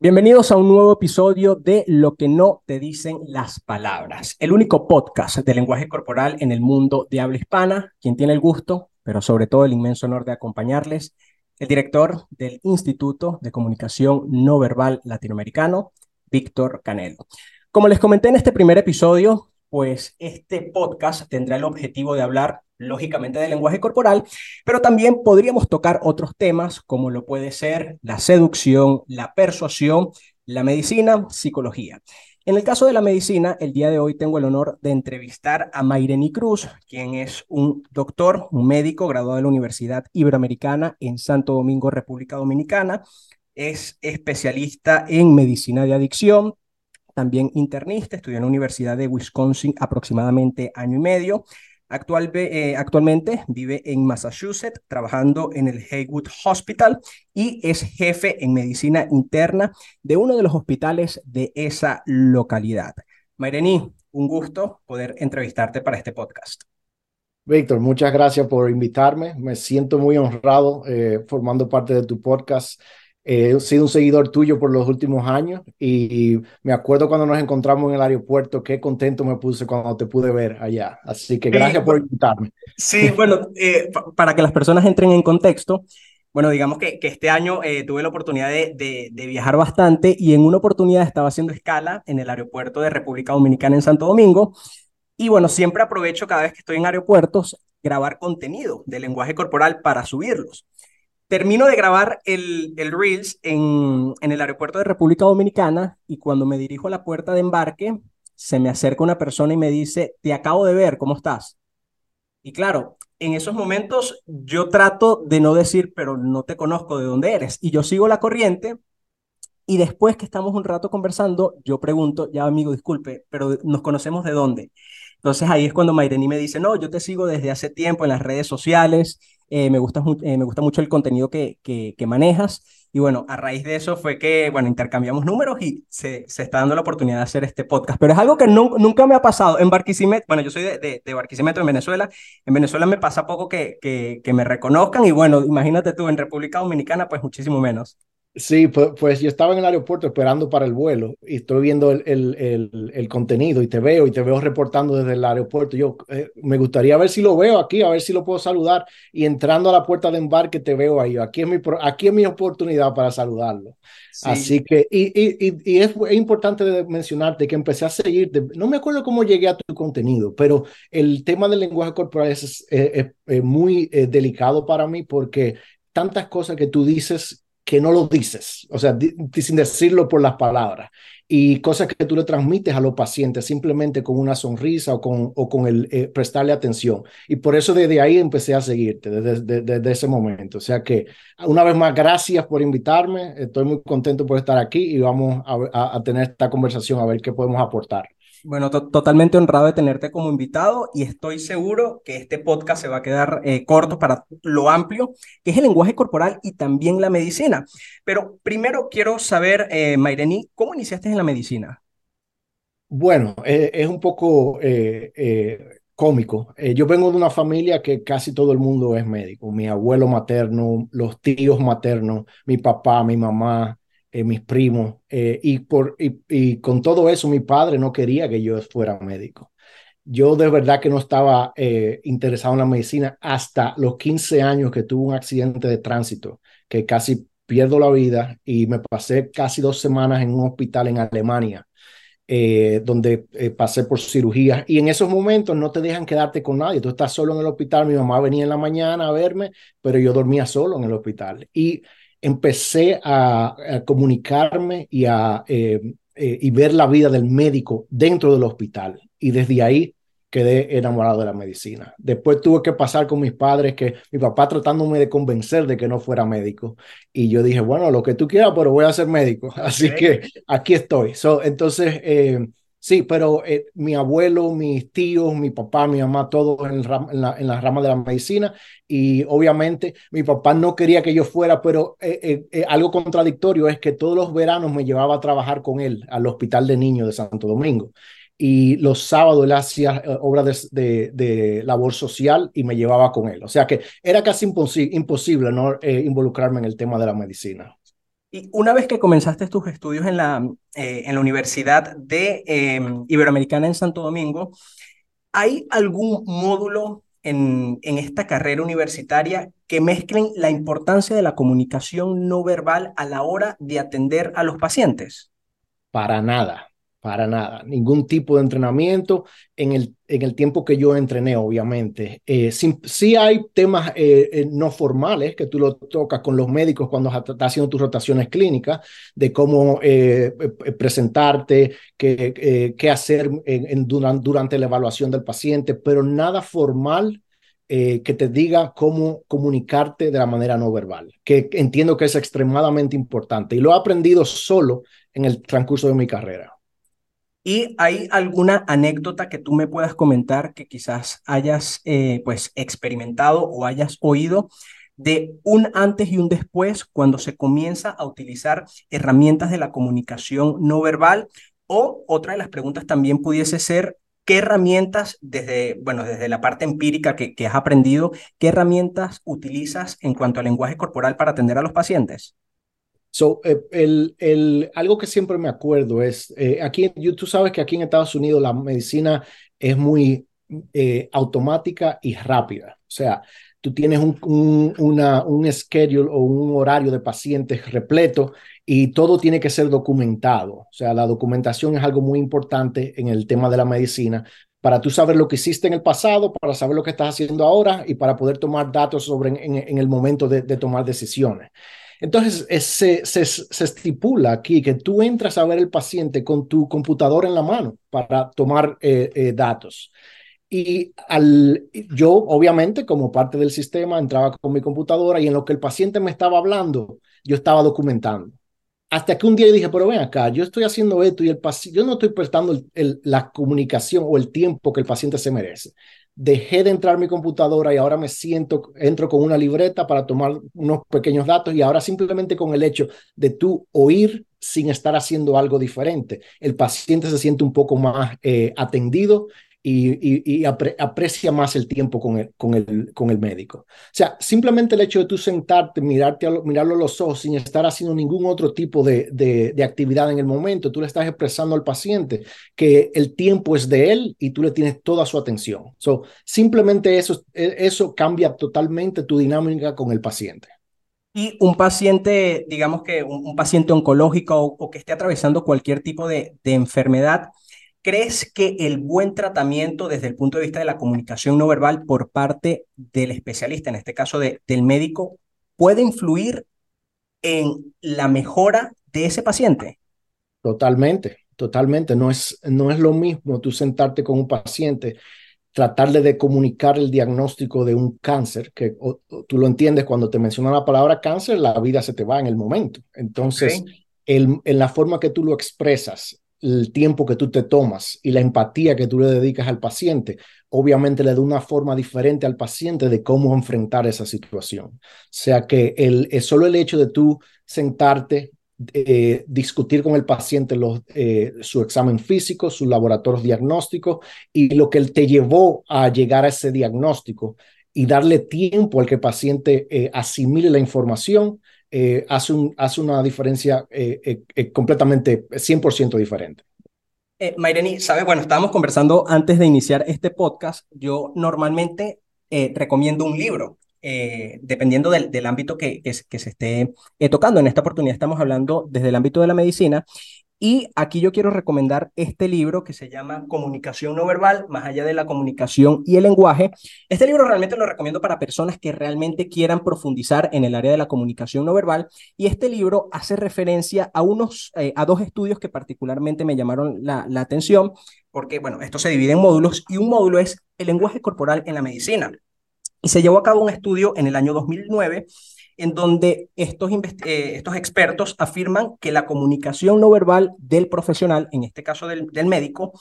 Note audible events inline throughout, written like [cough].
Bienvenidos a un nuevo episodio de Lo que no te dicen las palabras, el único podcast de lenguaje corporal en el mundo de habla hispana. Quien tiene el gusto, pero sobre todo el inmenso honor de acompañarles, el director del Instituto de Comunicación No Verbal Latinoamericano, Víctor Canelo. Como les comenté en este primer episodio, pues este podcast tendrá el objetivo de hablar lógicamente del lenguaje corporal, pero también podríamos tocar otros temas como lo puede ser la seducción, la persuasión, la medicina, psicología. En el caso de la medicina, el día de hoy tengo el honor de entrevistar a Mayreni Cruz, quien es un doctor, un médico graduado de la Universidad Iberoamericana en Santo Domingo, República Dominicana. Es especialista en medicina de adicción, también internista, estudió en la Universidad de Wisconsin aproximadamente año y medio. Actual, eh, actualmente vive en Massachusetts trabajando en el Haywood Hospital y es jefe en medicina interna de uno de los hospitales de esa localidad. Mayreni, un gusto poder entrevistarte para este podcast. Víctor, muchas gracias por invitarme. Me siento muy honrado eh, formando parte de tu podcast he sido un seguidor tuyo por los últimos años y me acuerdo cuando nos encontramos en el aeropuerto, qué contento me puse cuando te pude ver allá. Así que gracias por invitarme. Sí, bueno, eh, para que las personas entren en contexto, bueno, digamos que, que este año eh, tuve la oportunidad de, de, de, viajar bastante y en una oportunidad estaba haciendo escala en el aeropuerto de República Dominicana en Santo Domingo. Y bueno, siempre aprovecho cada vez que estoy en aeropuertos grabar contenido de lenguaje corporal para subirlos. Termino de grabar el, el Reels en, en el aeropuerto de República Dominicana y cuando me dirijo a la puerta de embarque, se me acerca una persona y me dice, te acabo de ver, ¿cómo estás? Y claro, en esos momentos yo trato de no decir, pero no te conozco de dónde eres. Y yo sigo la corriente y después que estamos un rato conversando, yo pregunto, ya amigo, disculpe, pero nos conocemos de dónde. Entonces ahí es cuando Mayreni me dice, no, yo te sigo desde hace tiempo en las redes sociales eh, me, gusta, eh, me gusta mucho el contenido que, manejas. Y bueno, a raíz de eso fue que, bueno, intercambiamos números y se, está dando la oportunidad de hacer este podcast. Pero es algo que nunca me ha pasado. En Barquisimeto, bueno, yo soy de, de, Barquisimeto, en Venezuela. En Venezuela me pasa poco que me reconozcan y bueno, imagínate tú, en República Dominicana, pues muchísimo menos. Sí, pues, pues, yo estaba en el aeropuerto esperando para el vuelo y estoy viendo el, el, el, contenido y te veo y te veo reportando desde el aeropuerto. Yo eh, me gustaría ver si lo veo aquí, a ver si lo puedo saludar y entrando a la puerta de embarque te veo ahí. Aquí es mi, aquí es mi oportunidad para saludarlo. Así que, y, y, y es, es, importante mencionarte que empecé a seguirte. No me acuerdo cómo llegué a tu contenido, pero el tema del lenguaje corporal es, es, es muy eh, delicado para mí porque tantas cosas que tú dices que no lo dices, o sea, sin decirlo por las palabras, y cosas que tú le transmites a los pacientes simplemente con una sonrisa o con, o con el eh, prestarle atención. Y por eso desde ahí empecé a seguirte, desde, desde, ese momento. O sea que, una vez más, gracias por invitarme, estoy muy contento por estar aquí y vamos a tener esta conversación a ver qué podemos aportar. Bueno, to totalmente honrado de tenerte como invitado y estoy seguro que este podcast se va a quedar eh, corto para lo amplio que es el lenguaje corporal y también la medicina. Pero primero quiero saber, eh, Mayreni, ¿cómo iniciaste en la medicina? Bueno, eh, es un poco eh, eh, cómico. yo vengo de una familia que casi todo el mundo es médico. Mi abuelo materno, los tíos maternos, mi papá, mi mamá, eh, mis primos, eh, y, con todo eso mi padre no quería que yo fuera médico. Yo de verdad que no estaba eh, interesado en la medicina hasta los 15 años que tuve un accidente de tránsito, que casi pierdo la vida y me pasé casi dos semanas en un hospital en Alemania. Eh, donde pasé por cirugías y en esos momentos no te dejan quedarte con nadie, tú estás solo en el hospital, mi mamá venía en la mañana a verme, pero yo dormía solo en el hospital y empecé a, a comunicarme y a eh, eh, y ver la vida del médico dentro del hospital. Y desde ahí quedé enamorado de la medicina. Después tuve que pasar con mis padres, que mi papá tratándome de convencer de que no fuera médico. Y yo dije, bueno, lo que tú quieras, pero voy a ser médico. [laughs] Así okay. que aquí estoy. So, entonces, eh, Sí, pero eh, mi abuelo, mis tíos, mi papá, mi mamá, todos en, en, la, rama de la medicina y obviamente mi papá no quería que yo fuera, pero eh, eh, algo contradictorio es que todos los veranos me llevaba a trabajar con él al hospital de niños de Santo Domingo y los sábados él hacía obras de, labor social y me llevaba con él. O sea que era casi imposible no involucrarme en el tema de la medicina. Y una vez que comenzaste tus estudios en la, eh, en la Universidad de em, Iberoamericana en Santo Domingo, ¿hay algún módulo en, en esta carrera universitaria que mezclen la importancia de la comunicación no verbal a la hora de atender a los pacientes? Para nada. Para nada, ningún tipo de entrenamiento en el, en el tiempo que yo entrené, obviamente. Eh, sí, hay temas eh, eh, no formales que tú lo tocas con los médicos cuando estás haciendo tus rotaciones clínicas, de cómo presentarte, qué, qué hacer durante, durante la evaluación del paciente, pero nada formal que te diga cómo comunicarte de la manera no verbal, que entiendo que es extremadamente importante y lo he aprendido solo en el transcurso de mi carrera. ¿Y hay alguna anécdota que tú me puedas comentar que quizás hayas eh, pues experimentado o hayas oído de un antes y un después cuando se comienza a utilizar herramientas de la comunicación no verbal? O otra de las preguntas también pudiese ser, ¿qué herramientas desde, bueno, desde la parte empírica que, que has aprendido, qué herramientas utilizas en cuanto al lenguaje corporal para atender a los pacientes? So, eh, el, el, algo que siempre me acuerdo es, eh, aquí, tú sabes que aquí en Estados Unidos la medicina es muy eh, automática y rápida. O sea, tú tienes un, un, una, un schedule o un horario de pacientes repleto y todo tiene que ser documentado. O sea, la documentación es algo muy importante en el tema de la medicina para tú saber lo que hiciste en el pasado, para saber lo que estás haciendo ahora y para poder tomar datos sobre en, en el momento de, de tomar decisiones. Entonces, se, se, estipula aquí que tú entras a ver el paciente con tu computador en la mano para tomar eh, eh, datos. Y al, yo, obviamente, como parte del sistema, entraba con mi computadora y en lo que el paciente me estaba hablando, yo estaba documentando. Hasta que un día dije, pero ven acá, yo estoy haciendo esto y el yo no estoy prestando la comunicación o el tiempo que el paciente se merece dejé de entrar mi computadora y ahora me siento, entro con una libreta para tomar unos pequeños datos y ahora simplemente con el hecho de tú oír sin estar haciendo algo diferente, el paciente se siente un poco más eh, atendido y, aprecia más el tiempo con el, con, el, con el médico. O sea, simplemente el hecho de tú sentarte, mirarte mirarlo a los ojos sin estar haciendo ningún otro tipo de, de, actividad en el momento, tú le estás expresando al paciente que el tiempo es de él y tú le tienes toda su atención. So, simplemente eso, e, eso cambia totalmente tu dinámica con el paciente. Y un paciente, digamos que un, paciente oncológico o, que esté atravesando cualquier tipo de enfermedad, ¿Crees que el buen tratamiento desde el punto de vista de la comunicación no verbal por parte del especialista, en este caso de, del médico, puede influir en la mejora de ese paciente? Totalmente, totalmente. No es, no es lo mismo tú sentarte con un paciente, tratarle de comunicar el diagnóstico de un cáncer, que tú lo entiendes cuando te menciona la palabra cáncer, la vida se te va en el momento. Entonces, el, en la forma que tú lo expresas, el tiempo que tú te tomas y la empatía que tú le dedicas al paciente, obviamente le da una forma diferente al paciente de cómo enfrentar esa situación. O sea que el, solo el hecho de tú sentarte, eh, discutir con el paciente los, eh, su examen físico, sus laboratorios diagnósticos y lo que te llevó a llegar a ese diagnóstico y darle tiempo al que el paciente eh, asimile la información eh, hace, un, hace una diferencia eh, eh, completamente 100% diferente. Eh, Mayreni, ¿sabes? Bueno, estábamos conversando antes de iniciar este podcast. Yo normalmente recomiendo un libro, dependiendo del, del ámbito que, que, se esté tocando. En esta oportunidad estamos hablando desde el ámbito de la medicina y aquí yo quiero recomendar este libro que se llama Comunicación no verbal, más allá de la comunicación y el lenguaje. Este libro realmente lo recomiendo para personas que realmente quieran profundizar en el área de la comunicación no verbal. Y este libro hace referencia a, unos, eh, a dos estudios que particularmente me llamaron la, la atención, porque, bueno, esto se divide en módulos y un módulo es el lenguaje corporal en la medicina. Y se llevó a cabo un estudio en el año 2009 en donde estos, eh, estos expertos afirman que la comunicación no verbal del profesional, en este caso del, médico,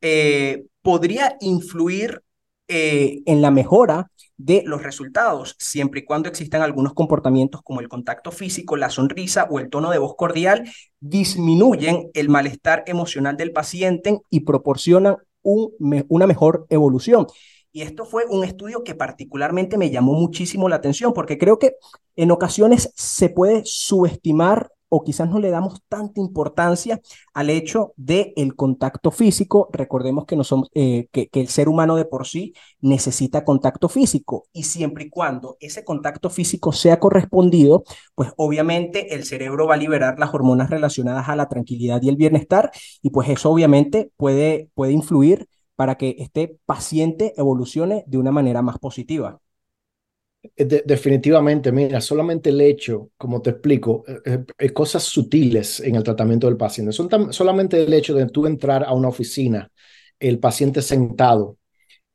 eh, podría influir eh, en la mejora de los resultados, siempre y cuando existan algunos comportamientos como el contacto físico, la sonrisa o el tono de voz cordial, disminuyen el malestar emocional del paciente y proporcionan un, una mejor evolución. Y esto fue un estudio que particularmente me llamó muchísimo la atención porque creo que en ocasiones se puede subestimar o quizás no le damos tanta importancia al hecho del el contacto físico. Recordemos que, no somos, eh, que, el ser humano de por sí necesita contacto físico y siempre y cuando ese contacto físico sea correspondido, pues obviamente el cerebro va a liberar las hormonas relacionadas a la tranquilidad y el bienestar y pues eso obviamente puede, puede influir para que este paciente evolucione de una manera más positiva. Eh, definitivamente, mira, solamente el hecho, como te explico, eh, cosas sutiles en el tratamiento del paciente. Son solamente el hecho de tú entrar a una oficina, el paciente sentado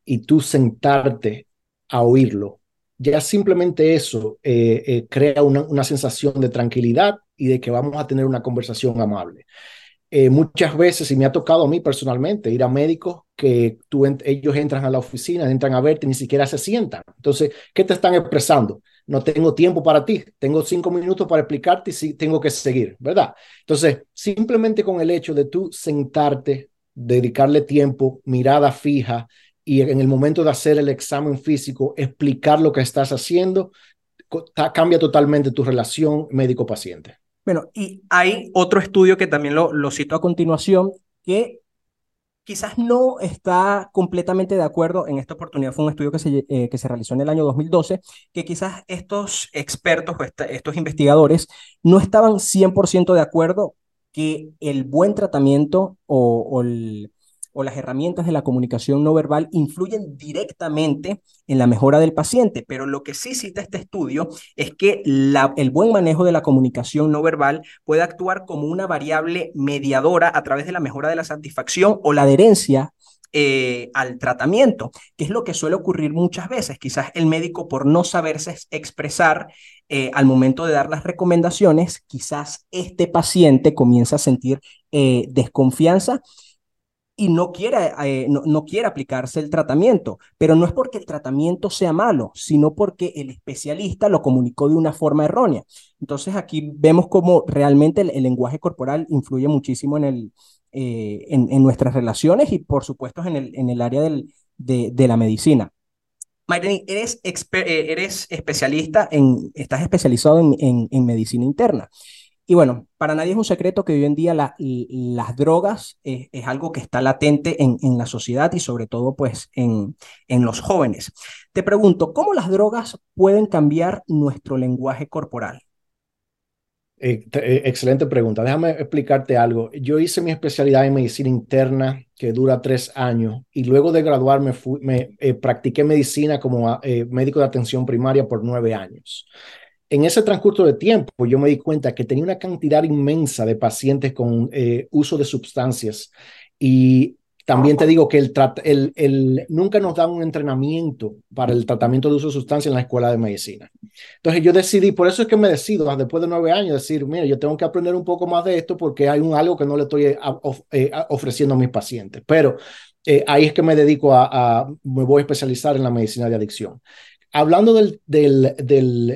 y tú sentarte a oírlo. Ya simplemente eso eh, crea una sensación de tranquilidad y de que vamos a tener una conversación amable. Eh, muchas veces, y me ha tocado a mí personalmente, ir a médicos que tú, ellos entran a la oficina, entran a verte, ni siquiera se sientan. Entonces, ¿qué te están expresando? No tengo tiempo para ti, tengo cinco minutos para explicarte y si tengo que seguir, ¿verdad? Entonces, simplemente con el hecho de tú sentarte, dedicarle tiempo, mirada fija y en el momento de hacer el examen físico, explicar lo que estás haciendo, cambia totalmente tu relación médico-paciente. Bueno, y hay otro estudio que también lo, cito a continuación, que quizás no está completamente de acuerdo, en esta oportunidad. Fue un estudio que se, eh, que se realizó en el año 2012, que quizás estos expertos o estos investigadores no estaban 100% de acuerdo que el buen tratamiento o el, o las herramientas de la comunicación no verbal influyen directamente en la mejora del paciente, pero lo que sí cita este estudio es que el buen manejo de la comunicación no verbal puede actuar como una variable mediadora a través de la mejora de la satisfacción o la adherencia eh, al tratamiento, que es lo que suele ocurrir muchas veces. Quizás el médico, por no saberse expresar eh, al momento de dar las recomendaciones, quizás este paciente comienza a sentir eh, desconfianza y no quiere, eh, no, quiere aplicarse el tratamiento, pero no es porque el tratamiento sea malo, sino porque el especialista lo comunicó de una forma errónea. Entonces aquí vemos cómo realmente el, lenguaje corporal influye muchísimo en, el, eh, en, nuestras relaciones y por supuesto en el, en el área del, de, de la medicina. Mayreni, eres, eh, eres especialista en, estás especializado en, en, en medicina interna. Y bueno, para nadie es un secreto que hoy en día las drogas es, algo que está latente en, la sociedad y sobre todo pues en, los jóvenes. Te pregunto, ¿cómo las drogas pueden cambiar nuestro lenguaje corporal? Eh, eh, excelente pregunta. Déjame explicarte algo. Yo hice mi especialidad en medicina interna que dura tres años y luego de graduarme me eh, practiqué medicina como médico de atención primaria por nueve años en ese transcurso de tiempo yo me di cuenta que tenía una cantidad inmensa de pacientes con eh, uso de sustancias y también te digo que el, el, el, nunca nos dan un entrenamiento para el tratamiento de uso de sustancias en la escuela de medicina. Entonces yo decidí, por eso es que me decido después de nueve años, decir, mira, yo tengo que aprender un poco más de esto porque hay un algo que no le estoy eh, eh, ofreciendo a mis pacientes. Pero ahí es que me dedico a, a, me voy a especializar en la medicina de adicción. Hablando del, del,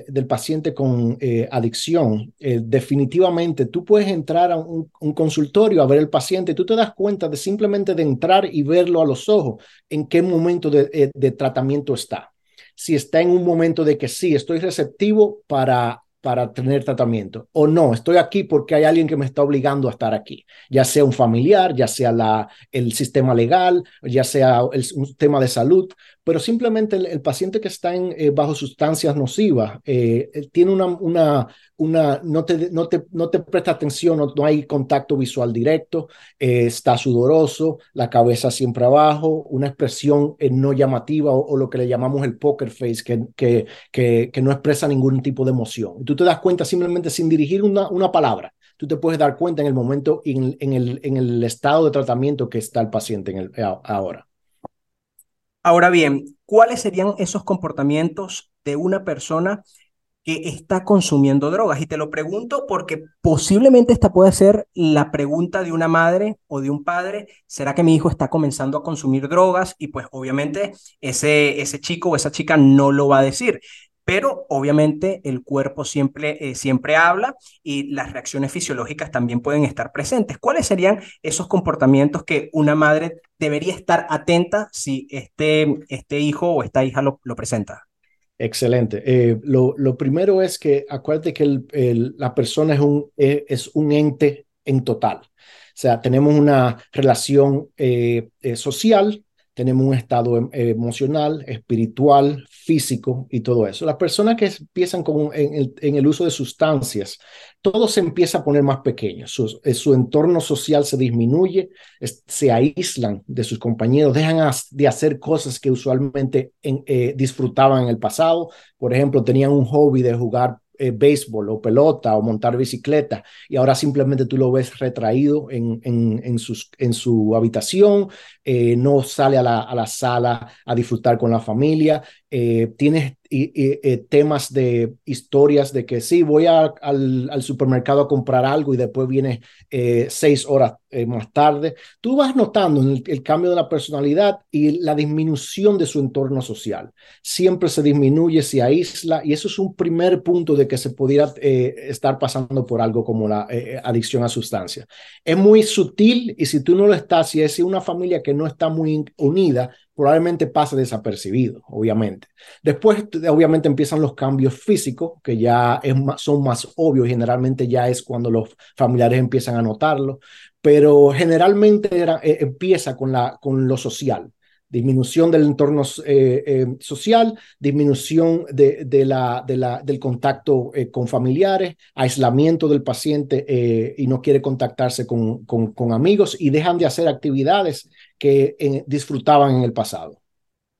del, paciente con eh, adicción, eh, definitivamente tú puedes entrar a un, consultorio a ver el paciente tú te das cuenta de simplemente de entrar y verlo a los ojos en qué momento de, eh, de tratamiento está. Si está en un momento de que sí, estoy receptivo para para tener tratamiento. O no, estoy aquí porque hay alguien que me está obligando a estar aquí, ya sea un familiar, ya sea la, el sistema legal, ya sea el, un tema de salud, pero simplemente el, paciente que está en, eh, bajo sustancias nocivas eh, tiene una, una, una, no, te, no, te, no te presta atención, no, hay contacto visual directo, eh, está sudoroso, la cabeza siempre abajo, una expresión no llamativa o, lo que le llamamos el poker face, que, que, que, no expresa ningún tipo de emoción tú te das cuenta simplemente sin dirigir una, una palabra. Tú te puedes dar cuenta en el momento, en, en, el, en el estado de tratamiento que está el paciente ahora. Ahora bien, ¿cuáles serían esos comportamientos de una persona que está consumiendo drogas. Y te lo pregunto porque posiblemente esta puede ser la pregunta de una madre o de un padre. ¿Será que mi hijo está comenzando a consumir drogas? Y pues obviamente ese, ese chico o esa chica no lo va a decir. Pero obviamente el cuerpo siempre, eh, siempre habla y las reacciones fisiológicas también pueden estar presentes. ¿Cuáles serían esos comportamientos que una madre debería estar atenta si este, este hijo o esta hija lo, lo presenta? Excelente. Eh, lo, lo, primero es que acuérdate que el, la persona es un, eh, es un ente en total. O sea, tenemos una relación eh, social tenemos un estado em, emocional, espiritual, físico y todo eso. Las personas que empiezan con, en, el, uso de sustancias, todo se empieza a poner más pequeño, su, eh, entorno social se disminuye, se aíslan de sus compañeros, dejan de hacer cosas que usualmente eh, disfrutaban en el pasado. Por ejemplo, tenían un hobby de jugar eh, béisbol o pelota o montar bicicleta y ahora simplemente tú lo ves retraído en, en, en, en su habitación, eh, no sale a la, a la, sala a disfrutar con la familia, eh, tienes temas de historias de que sí, voy al, supermercado a comprar algo y después viene seis horas más tarde. Tú vas notando el, el, cambio de la personalidad y la disminución de su entorno social. Siempre se disminuye, se aísla y eso es un primer punto de que se pudiera estar pasando por algo como la adicción a sustancias. Es muy sutil y si tú no lo estás, si es una familia que no está muy unida, probablemente pase desapercibido, obviamente. Después, obviamente, empiezan los cambios físicos, que ya son más obvios, generalmente ya es cuando los familiares empiezan a notarlo, pero generalmente era, eh, empieza con, la, con lo social disminución del entorno eh, eh, social, disminución de, la, de la, del contacto eh, con familiares, aislamiento del paciente y no quiere contactarse con, con, amigos y dejan de hacer actividades que disfrutaban en el pasado.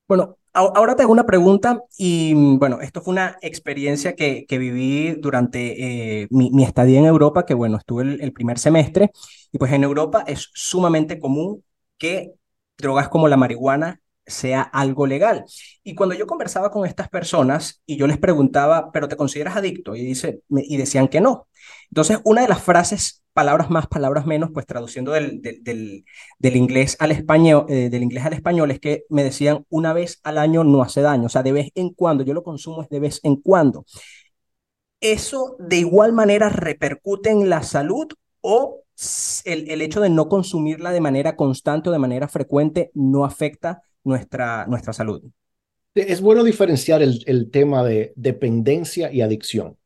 Bueno, ahora te hago una pregunta y bueno, esto fue una experiencia que, que viví durante mi, mi, estadía en Europa, que bueno, estuve el primer semestre y pues en Europa es sumamente común que drogas como la marihuana sea algo legal. Y cuando yo conversaba con estas personas y yo les preguntaba, ¿pero te consideras adicto? Y, dice, y decían que no. Entonces, una de las frases, palabras más, palabras menos, pues traduciendo del, del, del, inglés al español, eh, del inglés al español, es que me decían, una vez al año no hace daño, o sea, de vez en cuando, yo lo consumo es de vez en cuando. ¿Eso de igual manera repercute en la salud o el, el, hecho de no consumirla de manera constante o de manera frecuente no afecta nuestra, nuestra salud. Es bueno diferenciar el, el tema de dependencia y adicción,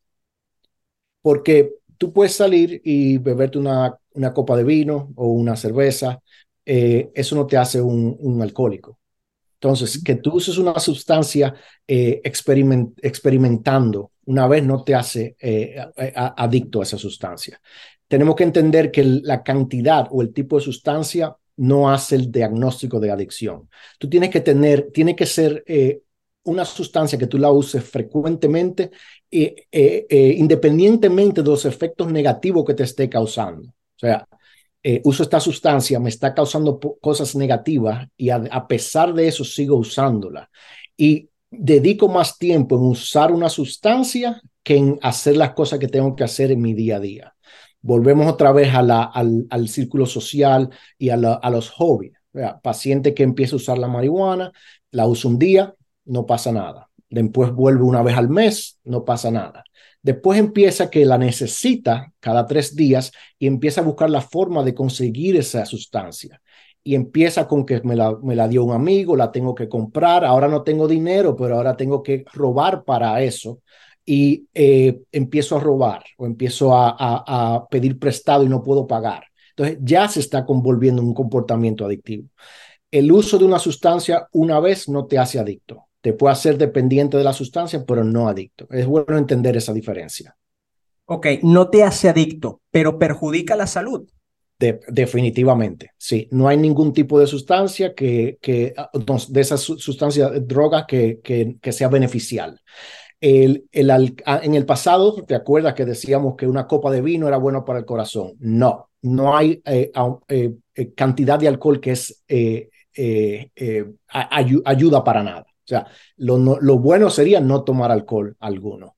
porque tú puedes salir y beberte una, una copa de vino o una cerveza, eh, eso no te hace un, un, alcohólico. Entonces, que tú uses una sustancia eh, experiment, experimentando una vez no te hace eh, adicto a esa sustancia tenemos que entender que la cantidad o el tipo de sustancia no hace el diagnóstico de adicción. Tú tienes que tener, tiene que ser eh, una sustancia que tú la uses frecuentemente, eh, eh, independientemente de los efectos negativos que te esté causando. O sea, uso esta sustancia, me está causando cosas negativas y a, a pesar de eso sigo usándola. Y dedico más tiempo en usar una sustancia que en hacer las cosas que tengo que hacer en mi día a día volvemos otra vez a la, al, al, círculo social y a, a los hobbies. paciente que empieza a usar la marihuana, la usa un día, no pasa nada. Después vuelve una vez al mes, no pasa nada. Después empieza que la necesita cada tres días y empieza a buscar la forma de conseguir esa sustancia. Y empieza con que me la, me la dio un amigo, la tengo que comprar, ahora no tengo dinero, pero ahora tengo que robar para eso y eh, empiezo a robar o empiezo a, a, pedir prestado y no puedo pagar. Entonces ya se está convolviendo en un comportamiento adictivo. El uso de una sustancia una vez no te hace adicto. Te puede hacer dependiente de la sustancia, pero no adicto. Es bueno entender esa diferencia. Ok, no te hace adicto, pero perjudica la salud. De, definitivamente, sí. No hay ningún tipo de sustancia que, que de esas sustancias, drogas que, que, que sea beneficial. El, el, en el pasado, ¿te acuerdas que decíamos que una copa de vino era bueno para el corazón? No, no hay eh, eh, eh, cantidad de alcohol que es ayuda para nada. O sea, lo, lo bueno sería no tomar alcohol alguno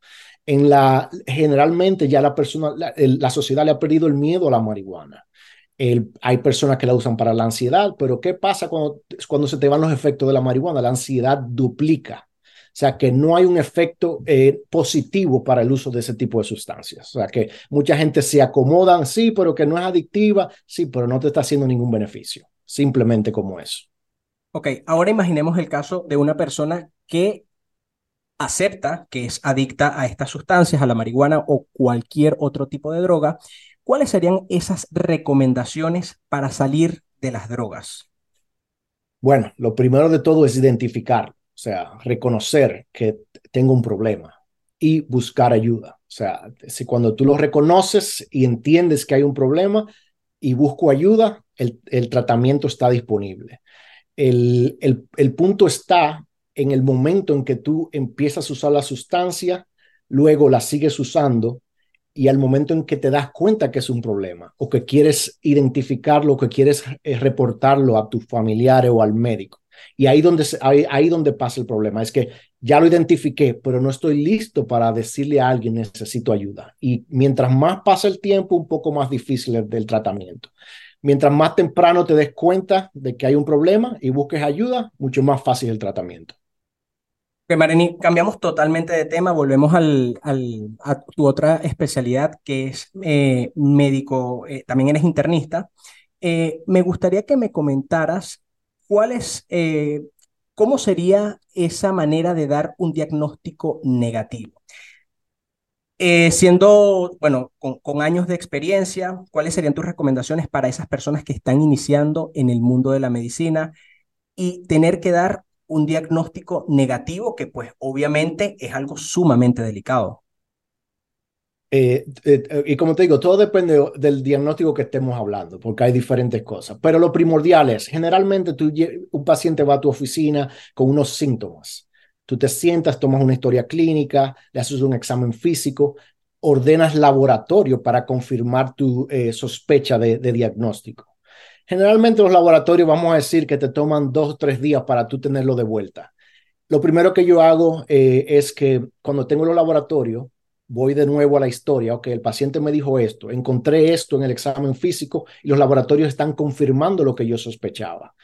en la, generalmente ya la persona, la, sociedad le ha perdido el miedo a la marihuana. hay personas que la usan para la ansiedad, pero ¿qué pasa cuando, cuando se te van los efectos de la marihuana? La ansiedad duplica. O sea, que no hay un efecto eh, positivo para el uso de ese tipo de sustancias. O sea, que mucha gente se acomodan, sí, pero que no es adictiva, sí, pero no te está haciendo ningún beneficio. Simplemente como eso. Ok, ahora imaginemos el caso de una persona que acepta que es adicta a estas sustancias, a la marihuana o cualquier otro tipo de droga, ¿cuáles serían esas recomendaciones para salir de las drogas? Bueno, lo primero de todo es identificar, o sea, reconocer que tengo un problema y buscar ayuda. O sea, si cuando tú lo reconoces y entiendes que hay un problema y busco ayuda, el, el tratamiento está disponible. El, el, el punto está en el momento en que tú empiezas a usar la sustancia, luego la sigues usando y al momento en que te das cuenta que es un problema o que quieres identificarlo, que quieres eh, reportarlo a tus familiares o al médico. Y ahí donde, ahí, ahí donde pasa el problema, es que ya lo identifiqué, pero no estoy listo para decirle a alguien necesito ayuda. Y mientras más pasa el tiempo, un poco más difícil es del tratamiento. Mientras más temprano te des cuenta de que hay un problema y busques ayuda, mucho más fácil el tratamiento. Que Mareni, cambiamos totalmente de tema, volvemos al, al, a tu otra especialidad que es eh, médico, eh, también eres internista. Eh, me gustaría que me comentaras cuál es, cómo sería esa manera de dar un diagnóstico negativo. siendo, bueno, con, con años de experiencia, ¿cuáles serían tus recomendaciones para esas personas que están iniciando en el mundo de la medicina y tener que dar un diagnóstico negativo que pues obviamente es algo sumamente delicado. Eh, eh, y como te digo, todo depende del diagnóstico que estemos hablando, porque hay diferentes cosas. Pero lo primordial es, generalmente tú, un paciente va a tu oficina con unos síntomas. Tú te sientas, tomas una historia clínica, le haces un examen físico, ordenas laboratorio para confirmar tu eh, sospecha de diagnóstico. Generalmente los laboratorios vamos a decir que te toman dos o tres días para tú tenerlo de vuelta. Lo primero que yo hago eh, es que cuando tengo los laboratorios, voy de nuevo a la historia, ok, el paciente me dijo esto, encontré esto en el examen físico y los laboratorios están confirmando lo que yo sospechaba.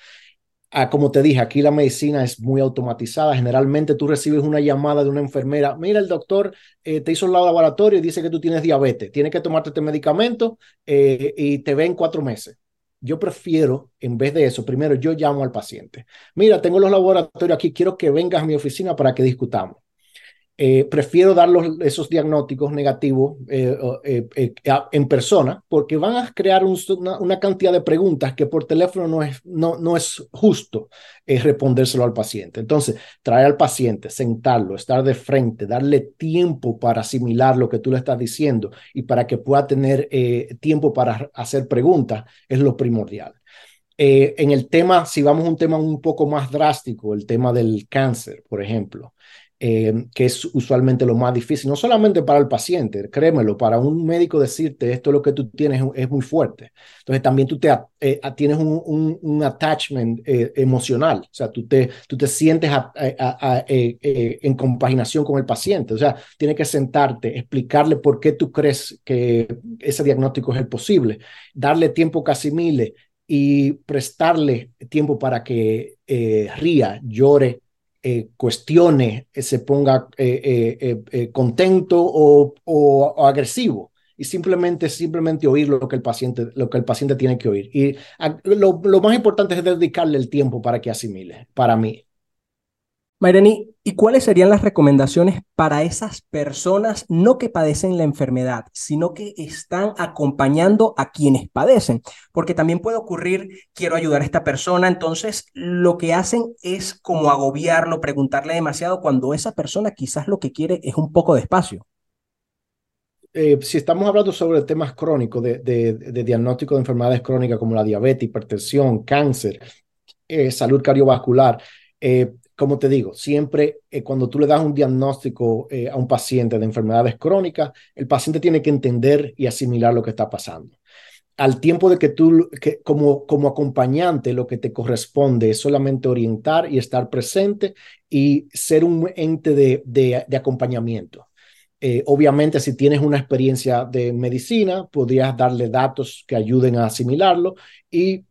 Ah, como te dije, aquí la medicina es muy automatizada. Generalmente tú recibes una llamada de una enfermera. Mira, el doctor eh, te hizo el laboratorio y dice que tú tienes diabetes. Tienes que tomarte este medicamento eh, y te ve en cuatro meses. Yo prefiero, en vez de eso, primero yo llamo al paciente. Mira, tengo los laboratorios aquí, quiero que vengas a mi oficina para que discutamos. Eh, prefiero dar esos diagnósticos negativos eh, eh, en persona porque van a crear una, cantidad de preguntas que por teléfono no es, no, no es justo respondérselo al paciente. Entonces, traer al paciente, sentarlo, estar de frente, darle tiempo para asimilar lo que tú le estás diciendo y para que pueda tener tiempo para hacer preguntas es lo primordial. en el tema, si vamos a un tema un poco más drástico, el tema del cáncer, por ejemplo, eh, que es usualmente lo más difícil, no solamente para el paciente, créemelo, para un médico decirte esto es lo que tú tienes es muy fuerte. Entonces también tú te, eh, tienes un, attachment eh, emocional, o sea, tú te, tú te sientes en compaginación con el paciente, o sea, tienes que sentarte, explicarle por qué tú crees que ese diagnóstico es el posible, darle tiempo que asimile y prestarle tiempo para que ría, llore, eh, cuestione, eh, se ponga eh, contento o, agresivo y simplemente, simplemente oír lo que el paciente, lo que el paciente tiene que oír. Y lo, lo más importante es dedicarle el tiempo para que asimile, para mí. Mayrani, ¿y cuáles serían las recomendaciones para esas personas no que padecen la enfermedad, sino que están acompañando a quienes padecen? Porque también puede ocurrir, quiero ayudar a esta persona, entonces lo que hacen es como agobiarlo, preguntarle demasiado cuando esa persona quizás lo que quiere es un poco de espacio. Eh, si estamos hablando sobre temas crónicos, de, diagnóstico de enfermedades crónicas como la diabetes, hipertensión, cáncer, eh, salud cardiovascular, eh, como te digo, siempre eh, cuando tú le das un diagnóstico eh, a un paciente de enfermedades crónicas, el paciente tiene que entender y asimilar lo que está pasando. al tiempo de que tú, como, como acompañante, lo que te corresponde es solamente orientar y estar presente y ser un ente de, de, acompañamiento. Eh, obviamente, si tienes una experiencia de medicina, podrías darle datos que ayuden a asimilarlo y,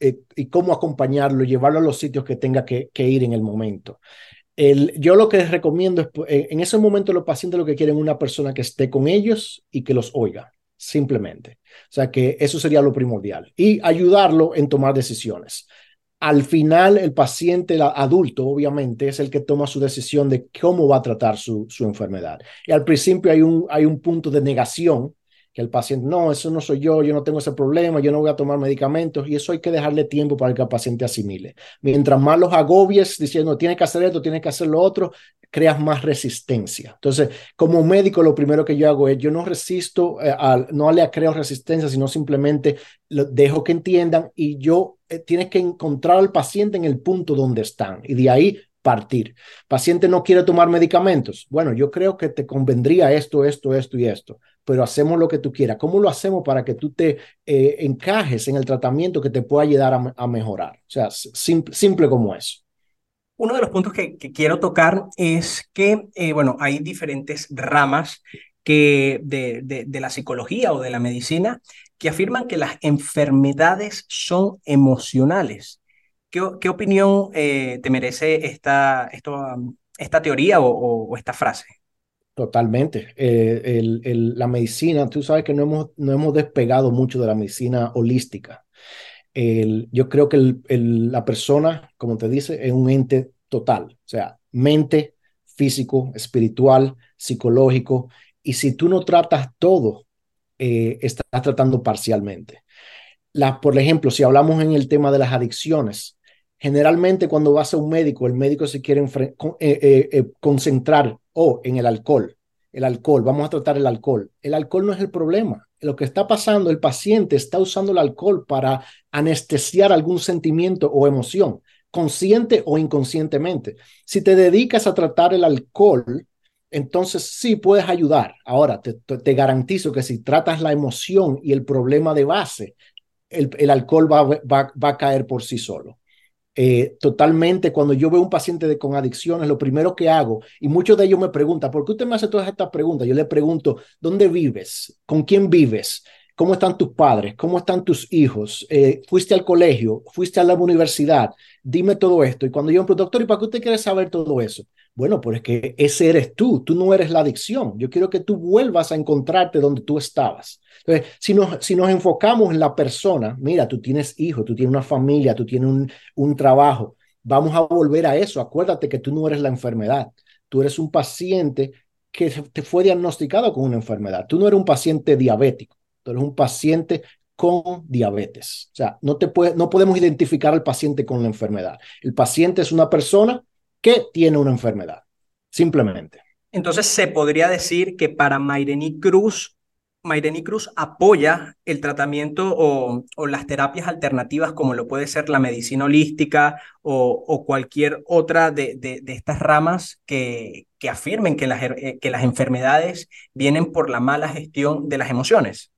eh, y cómo acompañarlo, llevarlo a los sitios que tenga que, ir en el momento. El, yo lo que les recomiendo es, en ese momento los pacientes lo que quieren es una persona que esté con ellos y que los oiga simplemente. O sea que eso sería lo primordial y ayudarlo en tomar decisiones. Al final, el paciente el adulto, obviamente, es el que toma su decisión de cómo va a tratar su, su enfermedad. Y al principio hay un, hay un punto de negación que el paciente, no, eso no soy yo, yo no tengo ese problema, yo no voy a tomar medicamentos y eso hay que dejarle tiempo para que el paciente asimile. Mientras más los agobies diciendo, tienes que hacer esto, tienes que hacer lo otro, creas más resistencia. Entonces, como médico, lo primero que yo hago es, yo no resisto, eh, no le creo resistencia, sino simplemente lo dejo que entiendan y yo eh, tienes que encontrar al paciente en el punto donde están y de ahí partir. Paciente no quiere tomar medicamentos. Bueno, yo creo que te convendría esto, esto, esto y esto pero hacemos lo que tú quieras. ¿Cómo lo hacemos para que tú te eh, encajes en el tratamiento que te pueda ayudar a, mejorar? O sea, simple, como eso. Uno de los puntos que, quiero tocar es que, eh, bueno, hay diferentes ramas que de, de, la psicología o de la medicina que afirman que las enfermedades son emocionales. ¿Qué, qué opinión eh, te merece esta, esto, esta teoría o esta frase? Totalmente. Eh, la medicina, tú sabes que no hemos, no hemos despegado mucho de la medicina holística. yo creo que la persona, como te dice, es un ente total, o sea, mente, físico, espiritual, psicológico, y si tú no tratas todo, eh, estás tratando parcialmente. La, por ejemplo, si hablamos en el tema de las adicciones, generalmente cuando vas a un médico, el médico se quiere eh, concentrar o en el alcohol. El alcohol, vamos a tratar el alcohol. El alcohol no es el problema. Lo que está pasando, el paciente está usando el alcohol para anestesiar algún sentimiento o emoción, consciente o inconscientemente. Si te dedicas a tratar el alcohol, entonces sí puedes ayudar. Ahora, te, garantizo que si tratas la emoción y el problema de base, el, alcohol va, va a caer por sí solo. Eh, totalmente, cuando yo veo un paciente con adicciones, lo primero que hago, y muchos de ellos me preguntan, ¿por qué usted me hace todas estas preguntas? Yo le pregunto, ¿dónde vives? ¿Con quién vives? ¿Cómo están tus padres? ¿Cómo están tus hijos? Eh, ¿Fuiste al colegio? ¿Fuiste a la universidad? Dime todo esto. Y cuando yo pregunto, doctor, ¿y para qué usted quiere saber todo eso? Bueno, pues es que ese eres tú, tú no eres la adicción. Yo quiero que tú vuelvas a encontrarte donde tú estabas. Entonces, si nos, si nos enfocamos en la persona, mira, tú tienes hijos, tú tienes una familia, tú tienes un, un trabajo, vamos a volver a eso. Acuérdate que tú no eres la enfermedad, tú eres un paciente que te fue diagnosticado con una enfermedad. Tú no eres un paciente diabético, tú eres un paciente con diabetes. O sea, no, te puede, no podemos identificar al paciente con la enfermedad. El paciente es una persona que tiene una enfermedad, simplemente. Entonces, se podría decir que para Maireni Cruz, Maireni Cruz apoya el tratamiento o, las terapias alternativas como lo puede ser la medicina holística o, cualquier otra de, de, estas ramas que, que afirmen que las, eh, que las enfermedades vienen por la mala gestión de las emociones.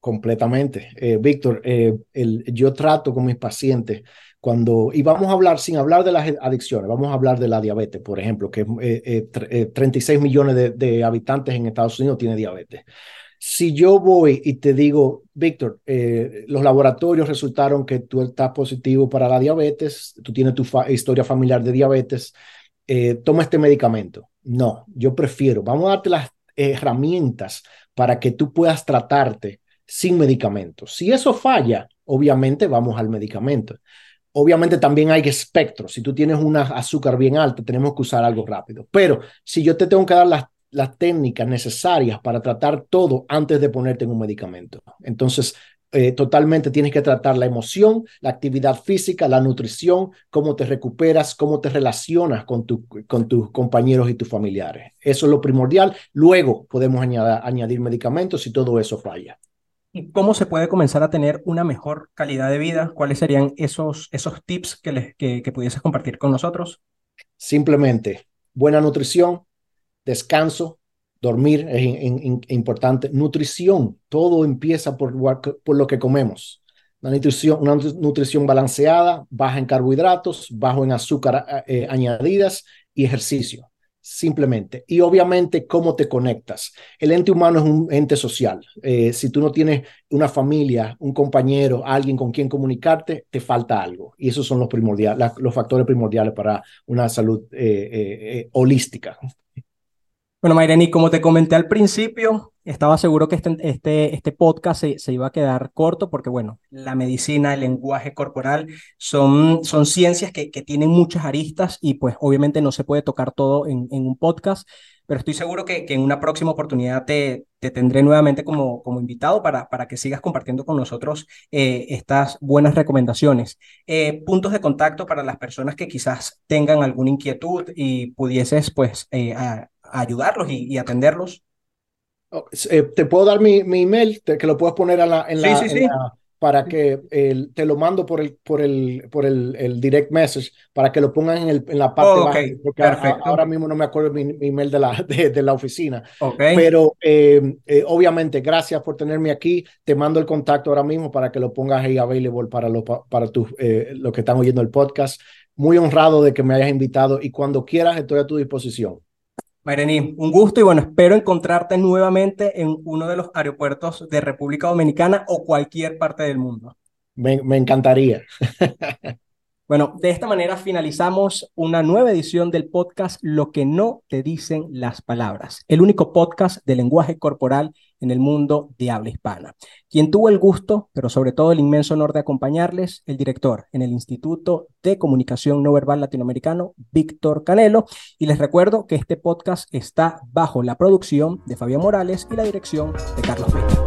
Completamente. Eh, Víctor, eh, yo trato con mis pacientes cuando, y vamos a hablar, sin hablar de las adicciones, vamos a hablar de la diabetes, por ejemplo, que eh, 36 eh, millones de, habitantes en Estados Unidos tienen diabetes. Si yo voy y te digo, Víctor, eh, los laboratorios resultaron que tú estás positivo para la diabetes, tú tienes tu historia familiar de diabetes, eh, toma este medicamento. No, yo prefiero, vamos a darte las herramientas para que tú puedas tratarte sin medicamentos. Si eso falla, obviamente vamos al medicamento. Obviamente también hay espectros. Si tú tienes una azúcar bien alta, tenemos que usar algo rápido. Pero si yo te tengo que dar las, las técnicas necesarias para tratar todo antes de ponerte en un medicamento. Entonces, eh, totalmente tienes que tratar la emoción, la actividad física, la nutrición, cómo te recuperas, cómo te relacionas con, tu, con tus compañeros y tus familiares. Eso es lo primordial. Luego podemos añadir, añadir medicamentos si todo eso falla. ¿Y cómo se puede comenzar a tener una mejor calidad de vida? ¿Cuáles serían esos, esos tips que, les, que pudieses compartir con nosotros? Simplemente buena nutrición, descanso, Dormir es importante. Nutrición, todo empieza por, por lo que comemos. Una nutrición, una nutrición balanceada, baja en carbohidratos, bajo en azúcar eh, añadidas y ejercicio simplemente. Y obviamente cómo te conectas. El ente humano es un ente social. Eh, si tú no tienes una familia, un compañero, alguien con quien comunicarte, te falta algo. Y esos son los, primordiales, los factores primordiales para una salud eh, eh, holística. Bueno, Mayreni, como te comenté al principio, estaba seguro que este, este, este podcast se, se, iba a quedar corto porque, bueno, la medicina, el lenguaje corporal son, son ciencias que, que tienen muchas aristas y pues obviamente no se puede tocar todo en, en un podcast, pero estoy seguro que, que en una próxima oportunidad te, te, tendré nuevamente como, como invitado para, para que sigas compartiendo con nosotros eh, estas buenas recomendaciones. Eh, puntos de contacto para las personas que quizás tengan alguna inquietud y pudieses pues eh, ayudarlos y, atenderlos. Oh, eh, te puedo dar mi, mi email, que lo puedes poner la, en, la, para que te lo mando por el, por el, por el, el direct message para que lo pongan en, el, en la parte baja, porque ahora mismo no me acuerdo mi, email de la, de, la oficina. Pero eh, eh, obviamente, gracias por tenerme aquí. Te mando el contacto ahora mismo para que lo pongas ahí available para, lo, para tus, los que están oyendo el podcast. Muy honrado de que me hayas invitado y cuando quieras estoy a tu disposición. Mayrení, un gusto y bueno, espero encontrarte nuevamente en uno de los aeropuertos de República Dominicana o cualquier parte del mundo. Me, me encantaría. [laughs] Bueno, de esta manera finalizamos una nueva edición del podcast Lo que no te dicen las palabras, el único podcast de lenguaje corporal en el mundo de habla hispana. Quien tuvo el gusto, pero sobre todo el inmenso honor de acompañarles, el director en el Instituto de Comunicación No Verbal Latinoamericano, Víctor Canelo. Y les recuerdo que este podcast está bajo la producción de Fabián Morales y la dirección de Carlos Peña.